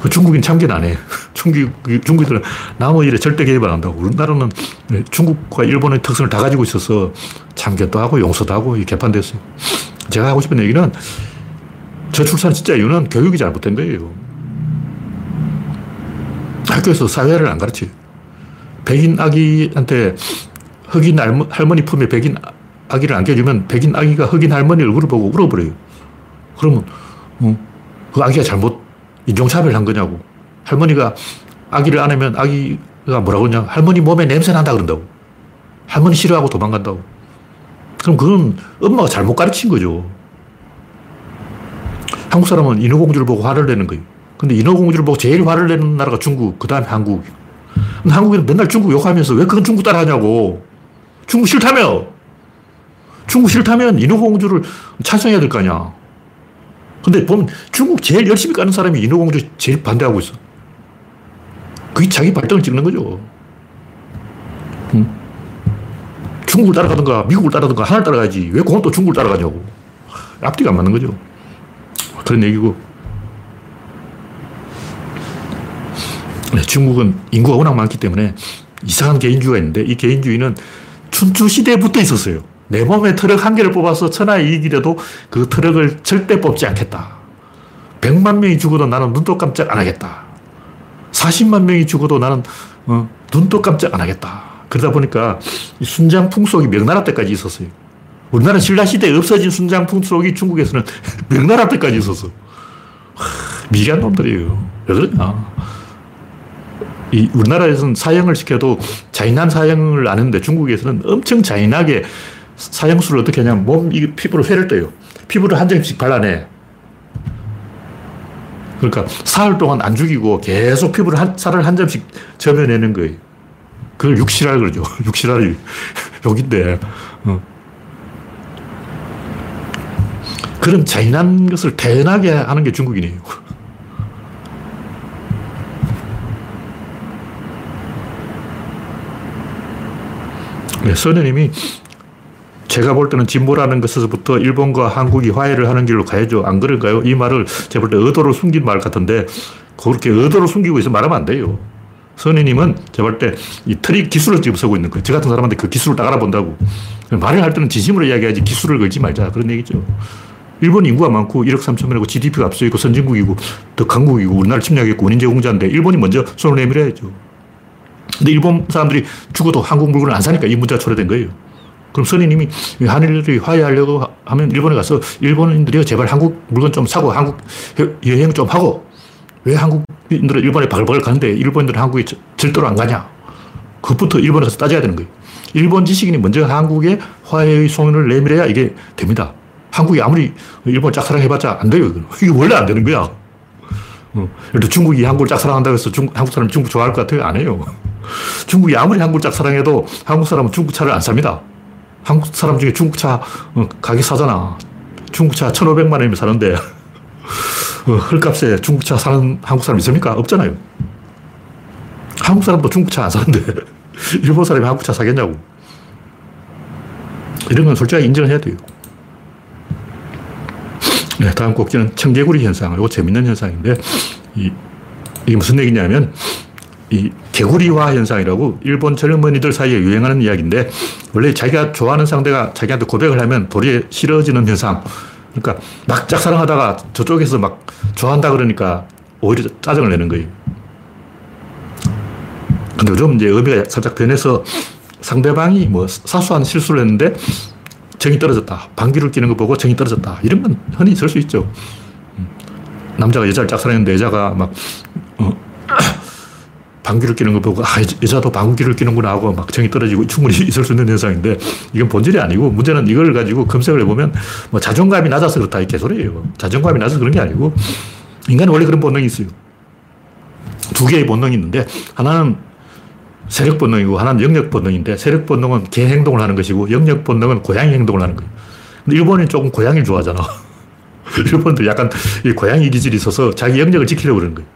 그 중국인 참견 안 해. 중국, 중국인들은 남의 일에 절대 개입 안 한다고. 우리나라는 중국과 일본의 특성을 다 가지고 있어서 참견도 하고 용서도 하고 개판됐어요. 제가 하고 싶은 얘기는 저출산 진짜 이유는 교육이 잘못된 거예요. 학교에서 사회를 안 가르쳐요. 백인 아기한테 흑인 할머니 품에 백인 아기를 안겨주면 백인 아기가 흑인 할머니 얼굴을 보고 울어버려요. 그러면, 어, 그 아기가 잘못 인종차별을 한 거냐고. 할머니가 아기를 안으면 아기가 뭐라고 하냐. 할머니 몸에 냄새 난다 그런다고. 할머니 싫어하고 도망간다고. 그럼 그건 엄마가 잘못 가르친 거죠. 한국 사람은 인어공주를 보고 화를 내는 거예요. 근데 인어공주를 보고 제일 화를 내는 나라가 중국, 그 다음에 한국. 근데 한국에는 맨날 중국 욕하면서 왜 그건 중국 따라 하냐고. 중국 싫다며! 중국 싫다면 인어공주를 찬성해야 될 거 아니야. 근데 보면 중국 제일 열심히 가는 사람이 인어공주 제일 반대하고 있어. 그게 자기 발등을 찍는 거죠. 응? 중국을 따라가든가 미국을 따라가든가 하나를 따라가야지. 왜 그건 또 중국을 따라가냐고. 앞뒤가 안 맞는 거죠. 그런 얘기고. 네, 중국은 인구가 워낙 많기 때문에 이상한 개인주의가 있는데 이 개인주의는 춘추 시대부터 있었어요. 내 몸에 트럭 한 개를 뽑아서 천하의 이익이라도 그 트럭을 절대 뽑지 않겠다. 100만 명이 죽어도 나는 눈도 깜짝 안 하겠다. 40만 명이 죽어도 나는 어, 눈도 깜짝 안 하겠다. 그러다 보니까 순장 풍속이 명나라 때까지 있었어요. 우리나라 신라시대에 없어진 순장 풍속이 중국에서는 명나라 때까지 있었어. 미개한 놈들이에요. 왜 그러냐. 이 우리나라에서는 사형을 시켜도 잔인한 사형을 안 했는데 중국에서는 엄청 잔인하게 사형수를 어떻게 하냐면 몸, 이 피부로 회를 떠요. 피부를 한 점씩 발라내. 그러니까 사흘 동안 안 죽이고 계속 피부를 한, 살을 한 점씩 점여내는 거예요. 그걸 육실알 그러죠. 육실알이 욕인데. 어. 그런 잔인한 것을 태연하게 하는 게 중국인이에요. 네, 선녀님이 제가 볼 때는 진보라는 것에서부터 일본과 한국이 화해를 하는 길로 가야죠. 안 그런가요? 이 말을 제가 볼 때 의도로 숨긴 말 같은데 그렇게 의도로 숨기고 있어 말하면 안 돼요. 선생님은 제가 볼 때 이 트릭 기술을 지금 쓰고 있는 거예요. 저 같은 사람한테 그 기술을 딱 알아본다고. 말을 할 때는 진심으로 이야기하지 기술을 걸지 말자. 그런 얘기죠. 일본 인구가 많고 1억 3천만이고 GDP가 앞서 있고 선진국이고 더 강국이고 우리나라 침략했고 원인 제공자인데 일본이 먼저 손을 내밀어야죠. 근데 일본 사람들이 죽어도 한국 물건을 안 사니까 이 문제가 초래된 거예요. 그럼 선생님이 한일이 화해하려고 하면 일본에 가서 일본인들이 제발 한국 물건 좀 사고 한국 여행 좀 하고 왜 한국인들은 일본에 바글바글 가는데 일본인들은 한국에 절대로 안 가냐. 그것부터 일본에 가서 따져야 되는 거예요. 일본 지식인이 먼저 한국에 화해의 손을 내밀어야 이게 됩니다. 한국이 아무리 일본 짝사랑해봤자 안 돼요. 이게 원래 안 되는 거야. 어. 중국이 한국을 짝사랑한다고 해서 중, 한국 사람 중국 좋아할 것 같아요? 안 해요. 중국이 아무리 한국을 짝사랑해도 한국 사람은 중국 차를 안 삽니다. 한국 사람 중에 중국차 어, 가게 사잖아. 중국 차 1,500만 원이면 사는데 어, 헐값에 중국 차 사는 한국 사람 있습니까? 없잖아요. 한국 사람도 중국 차 안 사는데 일본 사람이 한국 차 사겠냐고. 이런 건 솔직하게 인정을 해야 돼요. 네, 다음 곡지는 청개구리 현상. 이거 재밌는 현상인데, 이, 이게 무슨 얘기냐면, 이 개구리화 현상이라고 일본 젊은이들 사이에 유행하는 이야기인데 원래 자기가 좋아하는 상대가 자기한테 고백을 하면 도리에 싫어지는 현상. 그러니까 막 짝사랑하다가 저쪽에서 막 좋아한다 그러니까 오히려 짜증을 내는 거예요. 근데 요즘 이제 의미가 살짝 변해서 상대방이 뭐 사소한 실수를 했는데 정이 떨어졌다. 방귀를 끼는 거 보고 정이 떨어졌다. 이런 건 흔히 있을 수 있죠. 음. 남자가 여자를 짝사랑했는데 여자가 막 어, 방귀를 끼는 거 보고, 아, 여자도 방귀를 끼는구나 하고 막 정이 떨어지고 충분히 있을 수 있는 현상인데, 이건 본질이 아니고, 문제는 이걸 가지고 검색을 해보면, 뭐 자존감이 낮아서 그렇다, 이 개소리예요. 자존감이 낮아서 그런 게 아니고, 인간은 원래 그런 본능이 있어요. 두 개의 본능이 있는데, 하나는 세력 본능이고, 하나는 영역 본능인데, 세력 본능은 개 행동을 하는 것이고, 영역 본능은 고양이 행동을 하는 거예요. 근데 일본인 조금 고양이를 좋아하잖아. 일본도 약간 이 고양이 기질이 있어서 자기 영역을 지키려고 그러는 거예요.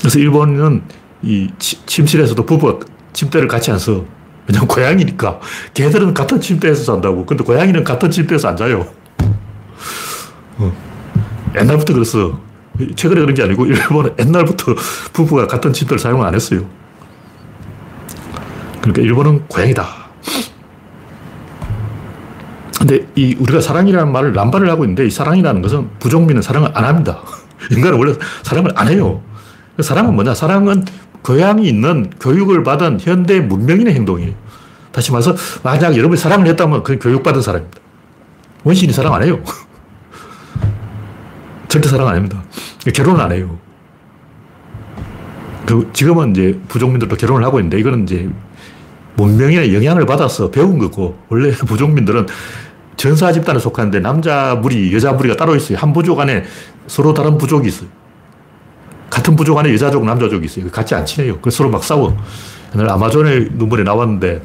그래서 일본은 이 침실에서도 부부가 침대를 같이 안 써. 왜냐면 고양이니까. 개들은 같은 침대에서 잔다고. 근데 고양이는 같은 침대에서 안 자요. 어. 옛날부터 그랬어. 최근에 그런 게 아니고 일본은 옛날부터 부부가 같은 침대를 사용 안 했어요. 그러니까 일본은 고양이다. 근데 이 우리가 사랑이라는 말을 남발을 하고 있는데 이 사랑이라는 것은 부정민은 사랑을 안 합니다. 인간은 원래 사랑을 안 해요. 사랑은 뭐냐? 사랑은 교양이 있는 교육을 받은 현대 문명인의 행동이에요. 다시 말해서 만약 여러분이 사랑을 했다면 그 교육받은 사람입니다. 원신이 사랑 안 해요. 절대 사랑 안 합니다. 결혼 안 해요. 그 지금은 이제 부족민들도 결혼을 하고 있는데 이거는 이제 문명의 영향을 받아서 배운 거고 원래 부족민들은 전사 집단에 속하는데 남자 무리, 여자 무리가 따로 있어요. 한 부족 안에 서로 다른 부족이 있어요. 같은 부족 안에 여자족, 남자족이 있어요. 같이 안 친해요. 그래서 서로 막 싸워. 옛날 아마존의 눈물이 나왔는데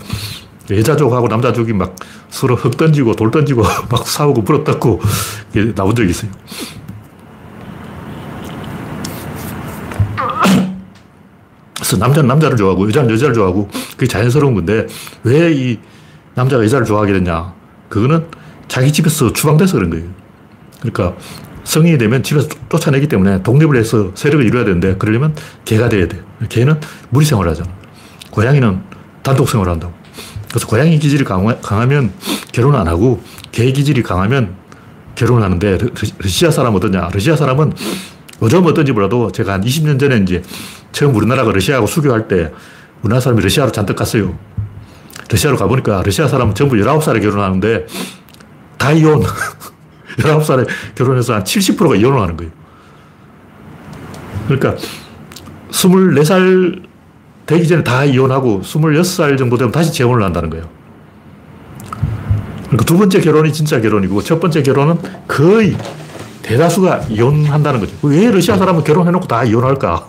여자족하고 남자족이 막 서로 흙 던지고 돌 던지고 막 싸우고 불어떴고 나온 적이 있어요. 그래서 남자는 남자를 좋아하고 여자는 여자를 좋아하고 그게 자연스러운 건데 왜 이 남자가 여자를 좋아하게 됐냐? 그거는 자기 집에서 추방돼서 그런 거예요. 그러니까 성인이 되면 집에서 쫓아내기 때문에 독립을 해서 세력을 이루어야 되는데 그러려면 개가 돼야 돼. 개는 무리 생활을 하잖아. 고양이는 단독 생활을 한다고. 그래서 고양이 기질이 강하 면 결혼 안 하고 개 기질이 강하면 결혼을 하는데 러시아 사람 어떠냐? 러시아 사람은 요즘 어떤지 몰라도 제가 한 20년 전에 이제 처음 우리나라가 러시아하고 수교할 때 우리나라 사람이 러시아로 잔뜩 갔어요. 러시아로 가보니까 러시아 사람은 전부 19살에 결혼하는데 다 이혼. 19살에 결혼해서 한 70%가 이혼을 하는 거예요. 그러니까 24살 되기 전에 다 이혼하고 26살 정도 되면 다시 재혼을 한다는 거예요. 그러니까 두 번째 결혼이 진짜 결혼이고 첫 번째 결혼은 거의 대다수가 이혼한다는 거죠. 왜 러시아 사람은 결혼해놓고 다 이혼할까?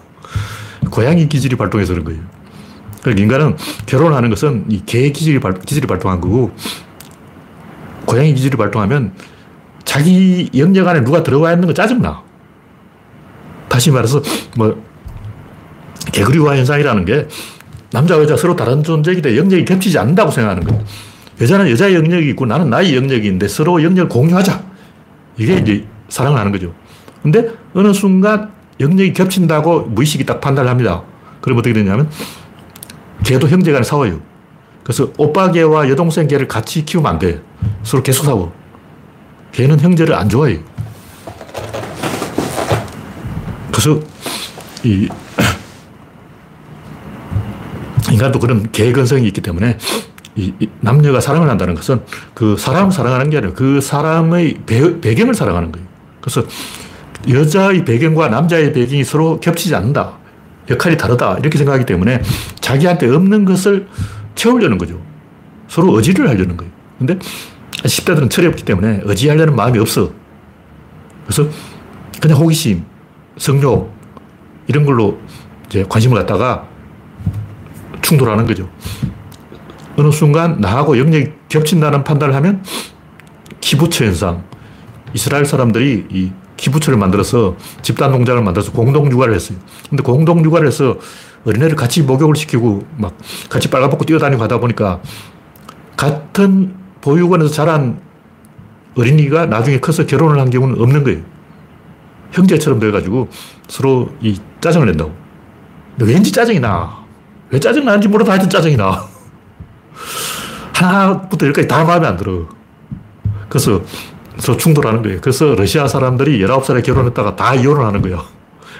고양이 기질이 발동해서 그런 거예요. 그러니까 인간은 결혼하는 것은 이 개 기질이, 발, 기질이 발동한 거고, 고양이 기질이 발동하면 자기 영역 안에 누가 들어와 있는 거 짜증나. 다시 말해서, 뭐, 개구리화 현상이라는 게 남자, 여자 서로 다른 존재이기 영역이 겹치지 않는다고 생각하는 거예요. 여자는 여자의 영역이 있고 나는 나의 영역이 있는데 서로 영역을 공유하자. 이게 이제 사랑을 하는 거죠. 근데 어느 순간 영역이 겹친다고 무의식이 딱 판단을 합니다. 그럼 어떻게 되냐면 개도 형제 간에 싸워요. 그래서 오빠 개와 여동생 개를 같이 키우면 안 돼. 서로 계속 싸워. 개는 형제를 안 좋아해요. 그래서 이 인간도 그런 개근성이 있기 때문에 이, 남녀가 사랑을 한다는 것은 그 사람을 사랑하는 게 아니라 그 사람의 배, 배경을 사랑하는 거예요. 그래서 여자의 배경과 남자의 배경이 서로 겹치지 않는다. 역할이 다르다. 이렇게 생각하기 때문에 자기한테 없는 것을 채우려는 거죠. 서로 의지를 하려는 거예요. 근데 10대들은 철이 없기 때문에 의지하려는 마음이 없어. 그래서 그냥 호기심, 성욕, 이런 걸로 이제 관심을 갖다가 충돌하는 거죠. 어느 순간 나하고 영역이 겹친다는 판단을 하면 기부처 현상. 이스라엘 사람들이 이 기부처를 만들어서 집단 농장을 만들어서 공동 육아를 했어요. 근데 공동 육아를 해서 어린애를 같이 목욕을 시키고 막 같이 빨가벗고 뛰어다니고 하다 보니까 같은 보육원에서 자란 어린이가 나중에 커서 결혼을 한 경우는 없는 거예요. 형제처럼 돼가지고 서로 이 짜증을 낸다고. 왠지 짜증이 나. 왜 짜증 나는지 몰라도 하여튼 짜증이 나. 하나부터 열까지 다 마음에 안 들어. 그래서 서 충돌하는 거예요. 그래서 러시아 사람들이 19살에 결혼했다가 다 이혼을 하는 거예요.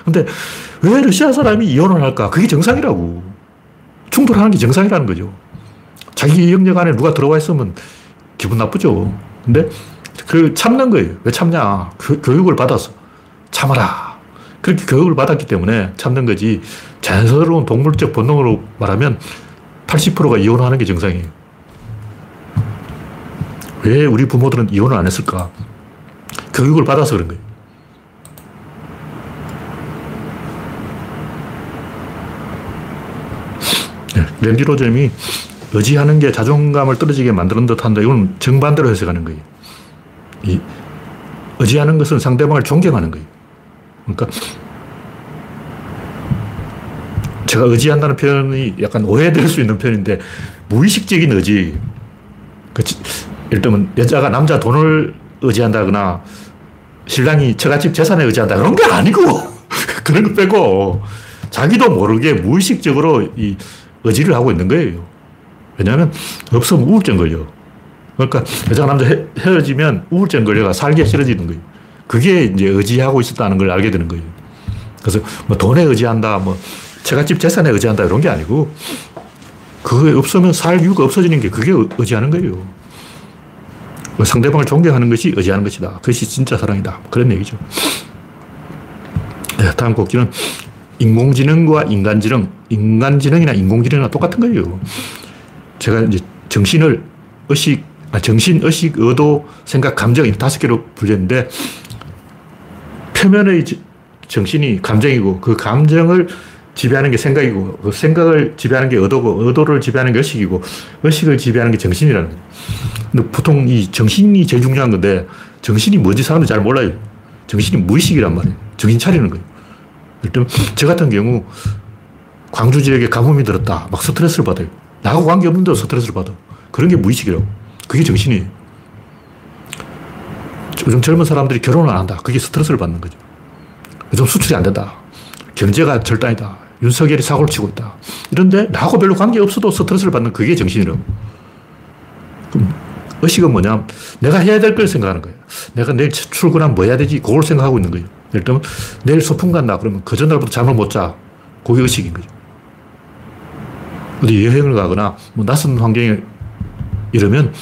근데 왜 러시아 사람이 이혼을 할까? 그게 정상이라고. 충돌하는 게 정상이라는 거죠. 자기 영역 안에 누가 들어와 있으면 기분 나쁘죠. 근데 그 참는 거예요. 왜 참냐? 교, 교육을 받아서. 참아라. 그렇게 교육을 받았기 때문에 참는 거지. 자연스러운 동물적 본능으로 말하면 80%가 이혼하는 게 정상이에요. 왜 우리 부모들은 이혼을 안 했을까? 교육을 받아서 그런 거예요. 네, 랜디 로점이 의지하는 게 자존감을 떨어지게 만드는 듯 한다. 이건 정반대로 해석하는 거예요. 이 의지하는 것은 상대방을 존경하는 거예요. 그러니까 제가 의지한다는 표현이 약간 오해될 수 있는 표현인데 무의식적인 의지. 그 예를 들면 여자가 남자 돈을 의지한다거나 신랑이 처갓집 재산에 의지한다 그런 게 아니고 그런 거 빼고 자기도 모르게 무의식적으로 이 의지를 하고 있는 거예요. 왜냐하면 없으면 우울증 걸려. 그러니까 여자가 남자 헤, 헤어지면 우울증 걸려가 살기 싫어지는 거예요. 그게 이제 의지하고 있었다는 걸 알게 되는 거예요. 그래서 뭐 돈에 의지한다, 뭐 처갓집 재산에 의지한다 이런 게 아니고 그게 없으면 살 이유가 없어지는 게 그게 의지하는 거예요. 뭐 상대방을 존경하는 것이 의지하는 것이다. 그것이 진짜 사랑이다. 그런 얘기죠. 네, 다음 곡기는 인공지능과 인간지능, 인간지능이나 인공지능이나 똑같은 거예요. 제가 이제 정신을 의식, 아, 정신, 의식, 의도, 생각, 감정 이 다섯 개로 분류했는데 표면의 정신이 감정이고 그 감정을 지배하는 게 생각이고 그 생각을 지배하는 게 의도고 의도를 지배하는 게 의식이고 의식을 지배하는 게 정신이라는 거예요. 근데 보통 이 정신이 제일 중요한 건데 정신이 뭔지 사람들이 잘 몰라요. 정신이 무의식이란 말이에요. 정신 차리는 거예요. 일단 저 같은 경우 광주 지역에 가뭄이 들었다. 막 스트레스를 받아요. 나하고 관계없는데도 스트레스를 받아. 그런 게 무의식이라고. 그게 정신이에요. 요즘 젊은 사람들이 결혼을 안 한다. 그게 스트레스를 받는 거죠. 요즘 수출이 안 된다. 경제가 절단이다. 윤석열이 사고를 치고 있다. 이런데 나하고 별로 관계 없어도 스트레스를 받는 그게 정신이라고. 그럼 의식은 뭐냐? 내가 해야 될 걸 생각하는 거예요. 내가 내일 출근하면 뭐 해야 되지? 그걸 생각하고 있는 거예요. 예를 들면 내일 소풍 간다. 그러면 그 전날부터 잠을 못 자. 그게 의식인 거죠. 어디 여행을 가거나 뭐 낯선 환경에 이러면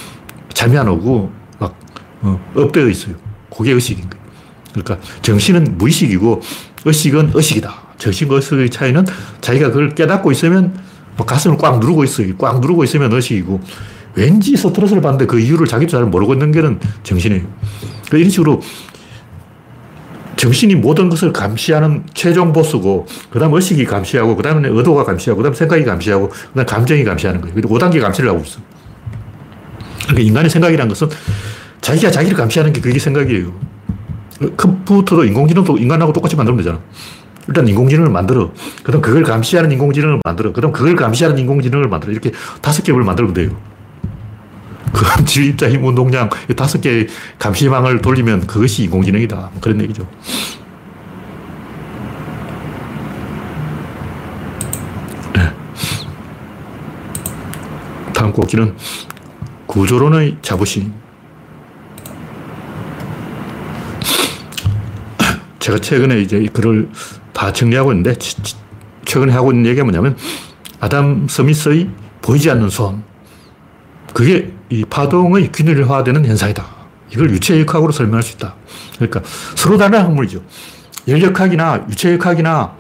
잠이 안 오고 막 어, 업되어 있어요. 그게 의식인 거예요. 그러니까 정신은 무의식이고 의식은 의식이다. 정신과 의식의 차이는 자기가 그걸 깨닫고 있으면 뭐 가슴을 꽉 누르고 있어요. 꽉 누르고 있으면 의식이고 왠지 스트레스를 받는데 그 이유를 자기도 잘 모르고 있는 게는 정신이에요. 그러니까 이런 식으로 정신이 모든 것을 감시하는 최종 보스고, 그 다음 의식이 감시하고, 그 다음에 의도가 감시하고, 그 다음 생각이 감시하고, 그 다음 감정이 감시하는 거예요. 5단계 감시를 하고 있어. 그러니까 인간의 생각이라는 것은 자기가 자기를 감시하는 게 그게 생각이에요. 컴퓨터도 인공지능도 인간하고 똑같이 만들면 되잖아. 일단 인공지능을 만들어. 그 다음 그걸 감시하는 인공지능을 만들어. 그 다음 그걸 감시하는 인공지능을 만들어. 이렇게 다섯 개를 만들면 돼요. 그 지입자 힘 운동량 다섯 개의 감시망을 돌리면 그것이 인공지능이다. 뭐 그런 얘기죠. 네. 다음 꼭지는 구조론의 자부심. 제가 최근에 이제 글을 다 정리하고 있는데, 최근에 하고 있는 얘기가 뭐냐면, 아담 스미스의 보이지 않는 손. 그게 이 파동의 균일화되는 현상이다. 이걸 유체역학으로 설명할 수 있다. 그러니까 서로 다른 학문이죠. 열역학이나 유체역학이나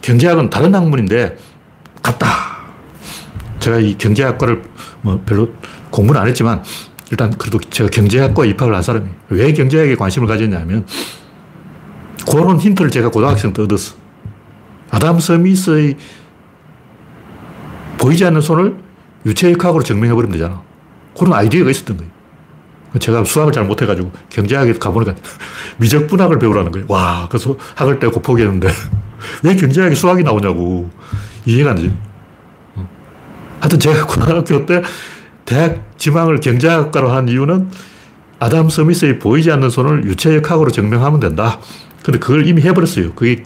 경제학은 다른 학문인데 같다. 제가 이 경제학과를 뭐 별로 공부는 안 했지만 일단 그래도 제가 경제학과 입학을 한 사람이에요. 왜 경제학에 관심을 가졌냐면 그런 힌트를 제가 고등학생 때 얻었어. 아담 스미스의 보이지 않는 손을 유체역학으로 증명해버리면 되잖아. 그런 아이디어가 있었던 거예요. 제가 수학을 잘 못해가지고 경제학에 가보니까 미적분학을 배우라는 거예요. 와, 그래서 학을 떼고 포기했는데 왜 경제학에 수학이 나오냐고 이해가 안 되죠. 어. 하여튼 제가 고등학교 때 대학 지망을 경제학과로 한 이유는 아담 스미스의 보이지 않는 손을 유체역학으로 증명하면 된다. 근데 그걸 이미 해버렸어요. 그게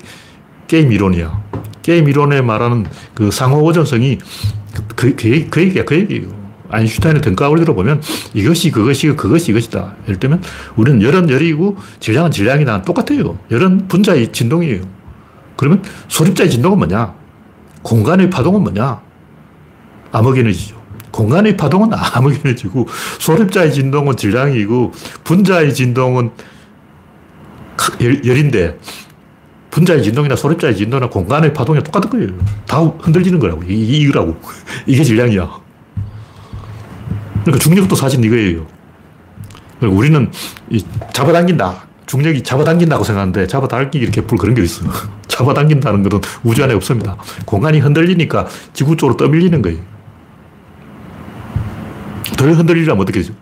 게임 이론이야. 게임 이론에 말하는 그 상호오전성이 그, 그, 그 얘기야, 그 얘기예요. 아인슈타인의 등가올리로 보면 이것이 그것이 그것이 이것이다. 예를 들면 우리는 열은 열이고 질량은 질량이다. 똑같아요. 열은 분자의 진동이에요. 그러면 소립자의 진동은 뭐냐? 공간의 파동은 뭐냐? 암흑 에너지죠. 공간의 파동은 암흑 에너지고 소립자의 진동은 질량이고 분자의 진동은 열, 인데 분자의 진동이나 소립자의 진동이나 공간의 파동이 똑같은 거예요. 다 흔들리는 거라고. 이거라고. 이게 질량이야. 그러니까 중력도 사실 이거예요. 우리는 잡아당긴다. 중력이 잡아당긴다고 생각하는데 잡아당기기 이렇게 불 그런 게 있어. 잡아당긴다는 것은 우주 안에 없습니다. 공간이 흔들리니까 지구 쪽으로 떠밀리는 거예요. 덜 흔들리려면 어떻게 되죠?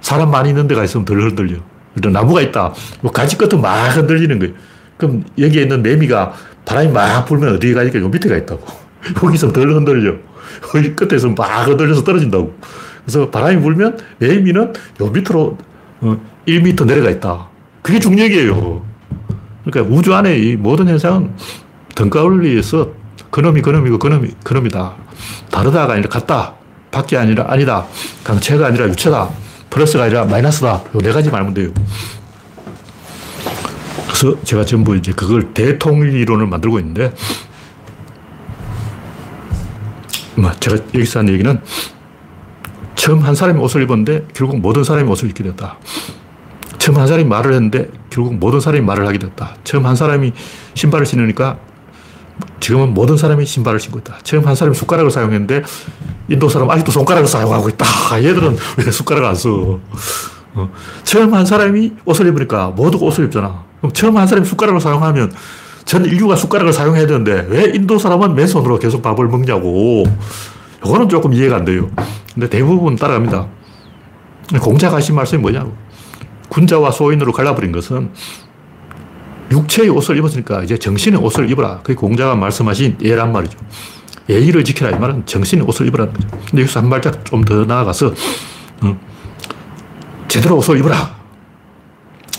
사람 많이 있는 데가 있으면 덜 흔들려. 일단 나무가 있다. 뭐 가지 끝은 막 흔들리는 거예요. 그럼 여기에 있는 매미가 바람이 막 불면 어디에 가니까 요 밑에 가 있다고. 여기서 덜 흔들려. 여기 끝에서 막 흔들려서 떨어진다고. 그래서 바람이 불면 매미는 요 밑으로 1m 어, 내려가 있다. 그게 중력이에요. 그러니까 우주 안에 이 모든 현상은 등가 원리에서 그놈이 그놈이고 그놈이 그놈이다. 다르다가 아니라 같다. 밖이 아니라 아니다. 강체가 아니라 유체다. 플러스가 아니라 마이너스다. 네 가지 말면 돼요. 그래서 제가 전부 이제 그걸 대통일 이론을 만들고 있는데, 뭐 제가 여기서 한 얘기는 처음 한 사람이 옷을 입었는데 결국 모든 사람이 옷을 입게 됐다. 처음 한 사람이 말을 했는데 결국 모든 사람이 말을 하게 됐다. 처음 한 사람이 신발을 신으니까 지금은 모든 사람이 신발을 신고 있다. 처음 한 사람이 숟가락을 사용했는데 인도 사람 아직도 손가락을 사용하고 있다. 얘들은 왜 숟가락을 안 써? 어. 처음 한 사람이 옷을 입으니까 모두가 옷을 입잖아. 그럼 처음 한 사람이 숟가락을 사용하면 전 인류가 숟가락을 사용해야 되는데 왜 인도 사람은 맨손으로 계속 밥을 먹냐고. 이거는 조금 이해가 안 돼요. 근데 대부분 따라갑니다. 공자가 하신 말씀이 뭐냐고. 군자와 소인으로 갈라버린 것은 육체의 옷을 입었으니까 이제 정신의 옷을 입어라. 그게 공자가 말씀하신 예란 말이죠. 예의를 지켜라. 이 말은 정신의 옷을 입으라는 거죠. 근데 여기서 한 발짝 좀 더 나아가서, 어, 제대로 옷을 입어라.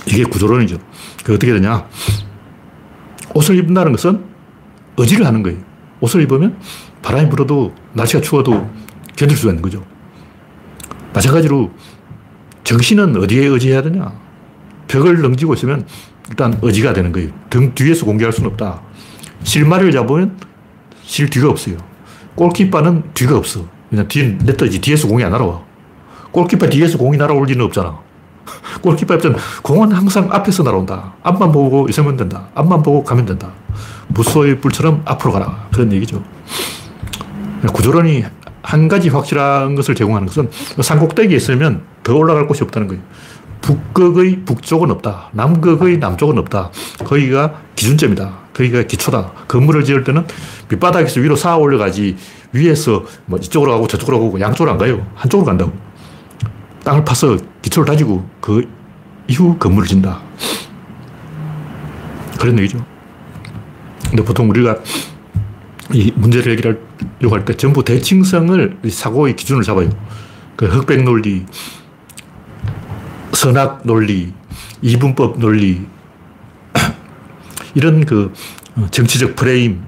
이게 구조론이죠. 그 어떻게 되냐. 옷을 입는다는 것은 의지를 하는 거예요. 옷을 입으면 바람이 불어도 날씨가 추워도 견딜 수가 있는 거죠. 마찬가지로 정신은 어디에 의지해야 되냐? 벽을 넘기고 있으면 일단 의지가 되는 거예요. 등 뒤에서 공격할 수는 없다. 실마리를 잡으면 실 뒤가 없어요. 골키퍼는 뒤가 없어. 그냥 뒤, 냈더지 뒤에서 공이 안 날아와. 골키퍼 뒤에서 공이 날아올 리는 없잖아. 골키퍼 입장 공은 항상 앞에서 날아온다. 앞만 보고 있으면 된다. 앞만 보고 가면 된다. 무소의 불처럼 앞으로 가라. 그런 얘기죠. 구조론이 한 가지 확실한 것을 제공하는 것은 산 꼭대기에 있으면 더 올라갈 곳이 없다는 거예요. 북극의 북쪽은 없다. 남극의 남쪽은 없다. 거기가 기준점이다. 거기가 기초다. 건물을 지을 때는 밑바닥에서 위로 쌓아 올려가지 위에서 뭐 이쪽으로 가고 저쪽으로 가고 양쪽으로 안 가요. 한쪽으로 간다고. 땅을 파서 기초를 다지고 그 이후 건물을 진다. 그런 얘기죠. 근데 보통 우리가 이 문제를 해결하려고 할 때 전부 대칭성을 사고의 기준을 잡아요. 그 흑백 논리, 선악 논리, 이분법 논리, 이런 그 정치적 프레임,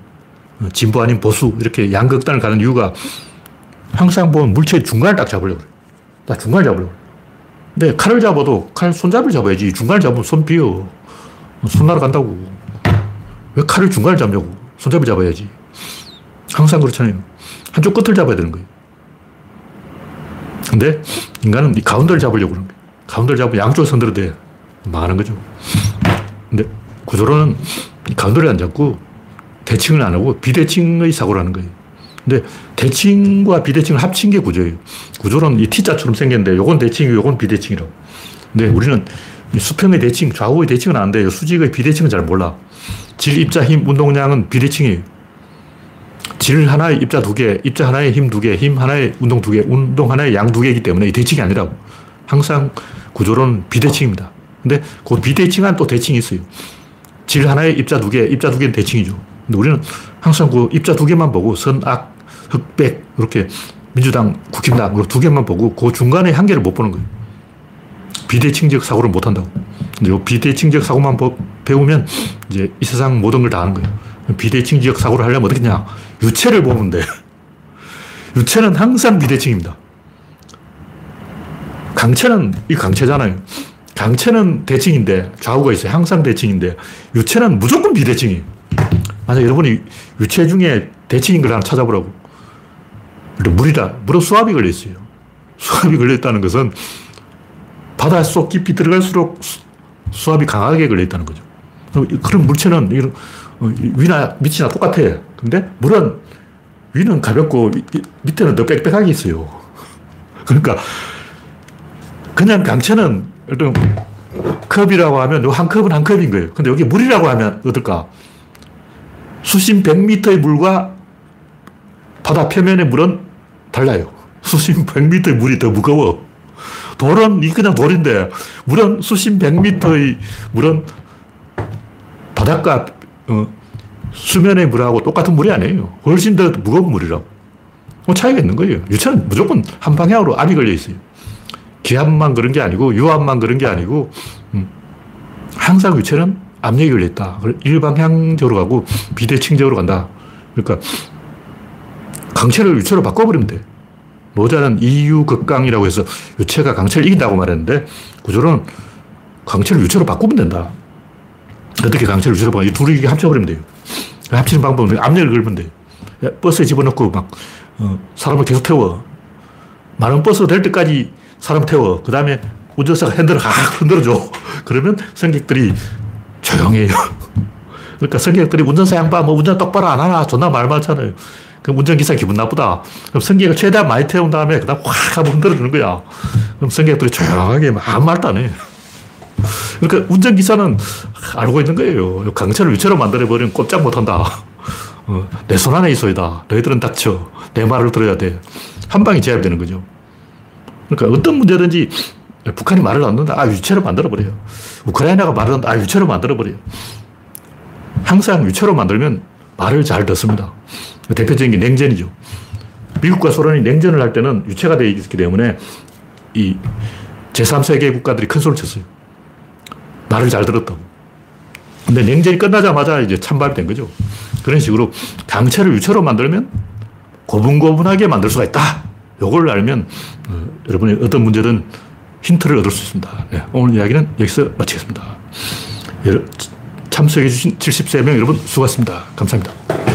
진보 아닌 보수, 이렇게 양극단을 가는 이유가 항상 보면 물체의 중간을 딱 잡으려고 그래. 딱 중간을 잡으려고 그래. 근데 칼을 잡아도 칼 손잡이를 잡아야지. 중간을 잡으면 손 비어. 손 날아간다고. 왜 칼을 중간을 잡냐고. 손잡이 잡아야지. 항상 그렇잖아요. 한쪽 끝을 잡아야 되는 거예요. 근데 인간은 이 가운데를 잡으려고 그러는 거예요. 가운데를 잡으면 양쪽을 손들어 대. 망하는 거죠. 근데 구조로는 가운데를 안 잡고 대칭을 안 하고 비대칭의 사고라는 거예요. 근데 대칭과 비대칭을 합친 게 구조예요. 구조는 이 T자처럼 생겼는데 요건 대칭이고 요건 비대칭이라고. 근데 우리는 수평의 대칭, 좌우의 대칭은 아는데 수직의 비대칭은 잘 몰라. 질, 입자, 힘, 운동량은 비대칭이에요. 질 하나에 입자 두 개, 입자 하나에 힘 두 개, 힘 하나에 운동 두 개, 운동 하나에 양 두 개이기 때문에 대칭이 아니라고. 항상 구조론 비대칭입니다. 근데 그 비대칭한 또 대칭이 있어요. 질 하나에 입자 두 개, 입자 두 개는 대칭이죠. 근데 우리는 항상 그 입자 두 개만 보고 선악, 흑백, 이렇게 민주당, 국힘당, 두 개만 보고 그 중간에 한 개를 못 보는 거예요. 비대칭적 사고를 못 한다고. 근데 이 비대칭적 사고만 배우면 이제 이 세상 모든 걸 다 하는 거예요. 비대칭적 사고를 하려면 어떻게 냐 유체를 보면 돼. 유체는 항상 비대칭입니다. 강체는 이 강체잖아요. 강체는 대칭인데 좌우가 있어요. 항상 대칭인데 유체는 무조건 비대칭이에요. 만약 여러분이 유체 중에 대칭인 걸 하나 찾아보라고. 물이다. 물은 수압이 걸려 있어요. 수압이 걸려 있다는 것은 바닷속 깊이 들어갈수록 수압이 강하게 걸려 있다는 거죠. 그런 물체는 어, 위나 밑이나 똑같아. 근데 물은 위는 가볍고 밑에는 더 빽빽하게 있어요. 그러니까 그냥 강체는 어떤 컵이라고 하면 한 컵은 한 컵인 거예요. 근데 여기 물이라고 하면 어떨까? 수심 100m의 물과 바다 표면의 물은 달라요. 수심 100m의 물이 더 무거워. 돌은 그냥 돌인데 물은 수심 100m의 물은 바닷가 어, 수면의 물하고 똑같은 물이 아니에요. 훨씬 더 무거운 물이라고. 뭐 차이가 있는 거예요. 유체는 무조건 한 방향으로 압이 걸려 있어요. 기압만 그런 게 아니고 유압만 그런 게 아니고 음, 항상 유체는 압력이 걸려 있다. 일방향적으로 가고 비대칭적으로 간다. 그러니까 강체를 유체로 바꿔버리면 돼. 노자는 이유 극강이라고 해서 유체가 강체를 이긴다고 말했는데 구조는 강체를 유체로 바꾸면 된다. 어떻게 강철을 유체로 이 둘이 합쳐버리면 돼요. 합치는 방법은 압력을 걸면 돼요. 버스에 집어넣고 막, 어, 사람을 계속 태워. 많은 버스가 될 때까지 사람 태워. 그 다음에 운전사가 핸들을 확 흔들어줘. 그러면 승객들이 조용해요. 그러니까 승객들이 운전사 양반 뭐 운전 똑바로 안 하나 존나 말 많잖아요. 그럼 운전기사 기분 나쁘다. 그럼 승객을 최대한 많이 태운 다음에 그다음 확 하고 흔들어주는 거야. 그럼 승객들이 조용하게 아무 말도 안 해. 그러니까 운전기사는 알고 있는 거예요. 강철을 위체로 만들어버리면 꼼짝 못한다. 어, 내손 안에 있어야다. 너희들은 닥쳐. 내 말을 들어야 돼. 한 방에 제압되는 거죠. 그러니까 어떤 문제든지 북한이 말을 안 듣는다. 아, 유체로 만들어버려요. 우크라이나가 말을 한다. 아, 유체로 만들어버려요. 항상 유체로 만들면 말을 잘 듣습니다. 대표적인 게 냉전이죠. 미국과 소련이 냉전을 할 때는 유체가 되어 있기 때문에 이 제3세계 국가들이 큰 소리를 쳤어요. 말을 잘 들었다고. 근데 냉전이 끝나자마자 이제 찬발된 거죠. 그런 식으로 강체를 유체로 만들면 고분고분하게 만들 수가 있다. 요걸 알면 어, 여러분이 어떤 문제든 힌트를 얻을 수 있습니다. 네, 오늘 이야기는 여기서 마치겠습니다. 참석해주신 73명 여러분 수고하셨습니다. 감사합니다.